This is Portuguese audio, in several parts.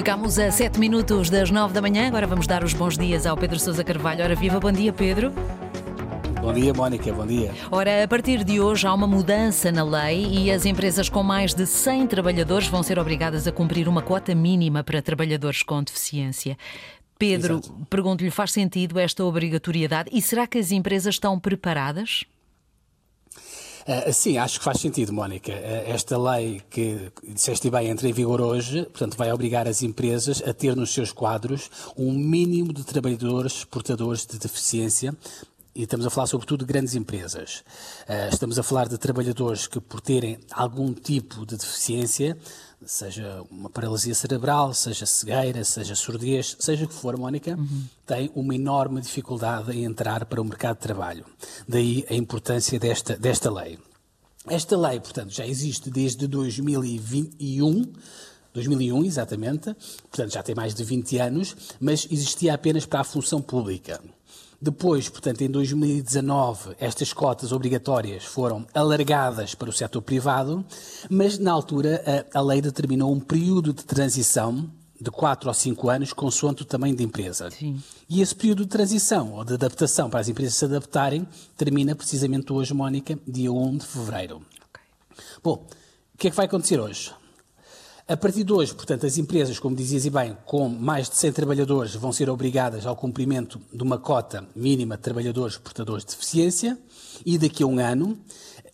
Ficámos a 7 minutos das 9 da manhã. Agora vamos dar os bons dias ao Pedro Sousa Carvalho. Ora, viva, bom dia, Pedro. Bom dia, Mónica, bom dia. Ora, a partir de hoje há uma mudança na lei e as empresas com mais de 100 trabalhadores vão ser obrigadas a cumprir uma cota mínima para trabalhadores com deficiência. Pedro, pergunto-lhe, faz sentido esta obrigatoriedade e será que as empresas estão preparadas? Uh, sim, acho que faz sentido, Mónica. Uh, esta lei que, disseste bem, entra em vigor hoje, portanto, vai obrigar as empresas a ter nos seus quadros um mínimo de trabalhadores portadores de deficiência e estamos a falar sobretudo de grandes empresas. Uh, estamos a falar de trabalhadores que, por terem algum tipo de deficiência, seja uma paralisia cerebral, seja cegueira, seja surdez, seja o que for, Mónica, uhum. têm uma enorme dificuldade em entrar para o mercado de trabalho. Daí a importância desta, desta lei. Esta lei, portanto, já existe desde 2021. 2001, exatamente, portanto já tem mais de 20 anos, mas existia apenas para a função pública. Depois, portanto, em 2019, estas cotas obrigatórias foram alargadas para o setor privado, mas na altura a, a lei determinou um período de transição de 4 ou 5 anos, consoante o tamanho da empresa. Sim. E esse período de transição ou de adaptação para as empresas se adaptarem termina precisamente hoje, Mónica, dia 1 de fevereiro. Okay. Bom, o que é que vai acontecer hoje? A partir de hoje, portanto, as empresas, como dizias e bem, com mais de 100 trabalhadores, vão ser obrigadas ao cumprimento de uma cota mínima de trabalhadores portadores de deficiência e daqui a um ano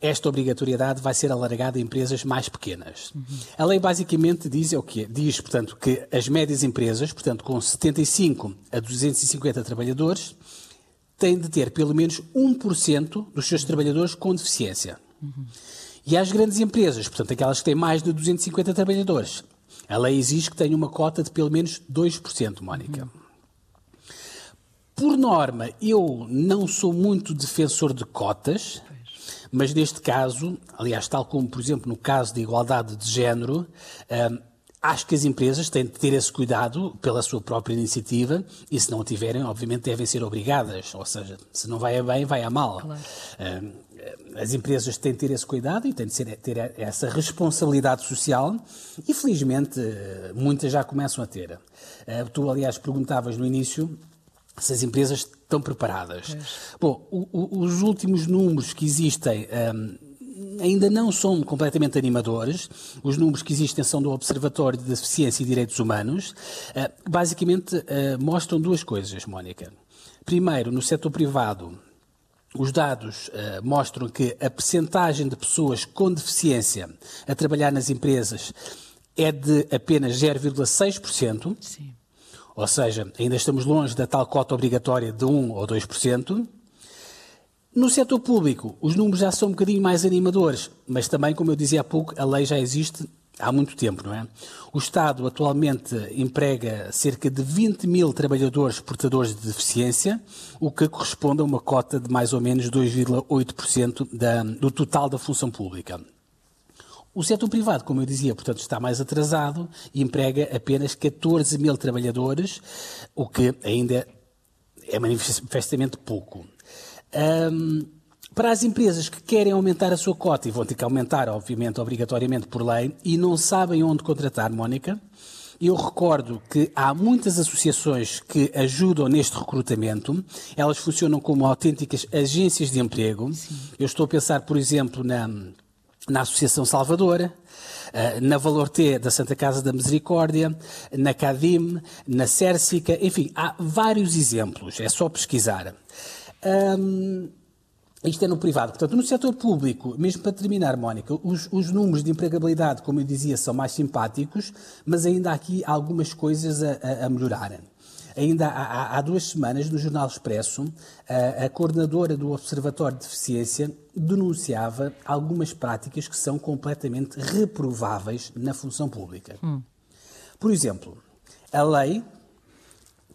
esta obrigatoriedade vai ser alargada a empresas mais pequenas. Uhum. A lei basicamente diz é o quê? Diz, portanto, que as médias empresas, portanto, com 75 a 250 trabalhadores, têm de ter pelo menos 1% dos seus trabalhadores com deficiência. Uhum. E às grandes empresas, portanto, aquelas que têm mais de 250 trabalhadores, a lei exige que tenham uma cota de pelo menos 2%, Mónica. Por norma, eu não sou muito defensor de cotas, mas neste caso, aliás, tal como, por exemplo, no caso de igualdade de género, hum, acho que as empresas têm de ter esse cuidado pela sua própria iniciativa e, se não o tiverem, obviamente devem ser obrigadas. Ou seja, se não vai a bem, vai a mal. Claro. Hum, as empresas têm de ter esse cuidado e têm de ser, ter essa responsabilidade social e, felizmente, muitas já começam a ter. Eh, tu, aliás, perguntavas no início se as empresas estão preparadas. É. Bom, o, o, os últimos números que existem um, ehm, ainda não são completamente animadores. Os números que existem são do Observatório de Deficiência e Direitos Humanos. Uh, basicamente, uh, mostram duas coisas, Mónica. Primeiro, no setor privado, os dados uh, mostram que a percentagem de pessoas com deficiência a trabalhar nas empresas é de apenas 0,6%. Sim. Ou seja, ainda estamos longe da tal cota obrigatória de 1 ou 2%. No setor público, os números já são um bocadinho mais animadores, mas também, como eu dizia há pouco, a lei já existe há muito tempo, não é? O Estado atualmente emprega cerca de 20 mil trabalhadores portadores de deficiência, o que corresponde a uma cota de mais ou menos 2,8% do total da função pública. O setor privado, como eu dizia, portanto, está mais atrasado e emprega apenas 14 mil trabalhadores, o que ainda é manifestamente pouco. Um, para as empresas que querem aumentar a sua cota e vão ter que aumentar, obviamente, obrigatoriamente por lei, e não sabem onde contratar, Mónica, eu recordo que há muitas associações que ajudam neste recrutamento. Elas funcionam como autênticas agências de emprego. Sim. Eu estou a pensar, por exemplo, na, na Associação Salvadora, eh, na Valor T da Santa Casa da Misericórdia, na CADIM, na Cérsica, enfim, há vários exemplos. É só pesquisar. Um, isto é no privado. Portanto, no setor público, mesmo para terminar, Mónica, os, os, números de empregabilidade, como eu dizia, são mais simpáticos, mas ainda há aqui algumas coisas a, a, a melhorar. Ainda há, há, duas semanas, no Jornal Expresso, a, a, coordenadora do Observatório de Deficiência denunciava algumas práticas que são completamente reprováveis na função pública. Hum. Por exemplo, a lei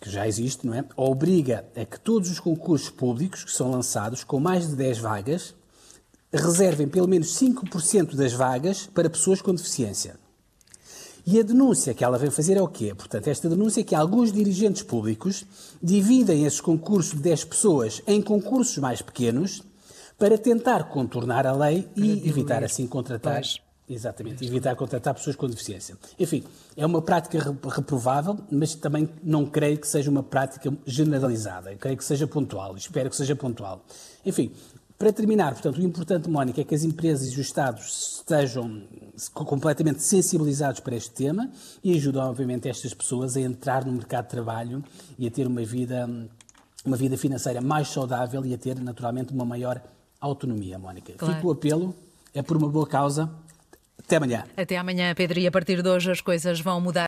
que já existe, não é? Obriga a que todos os concursos públicos que são lançados com mais de 10 vagas reservem pelo menos 5% das vagas para pessoas com deficiência. E a denúncia que ela vem fazer é o quê? Portanto, esta denúncia é que alguns dirigentes públicos dividem esses concursos de 10 pessoas em concursos mais pequenos para tentar contornar a lei e evitar assim contratar. Pois Exatamente, evitar contratar pessoas com deficiência. Enfim, é uma prática reprovável, mas também não creio que seja uma prática generalizada. Eu creio que seja pontual, espero que seja pontual. Enfim, para terminar, portanto, o importante, Mónica, é que as empresas e os Estados estejam completamente sensibilizados para este tema e ajudam, obviamente, estas pessoas a entrar no mercado de trabalho e a ter uma vida, uma vida financeira mais saudável e a ter, naturalmente, uma maior autonomia, Mónica. Claro. Fico o apelo, é por uma boa causa. Até amanhã. Até amanhã, Pedro. E a partir de hoje as coisas vão mudar.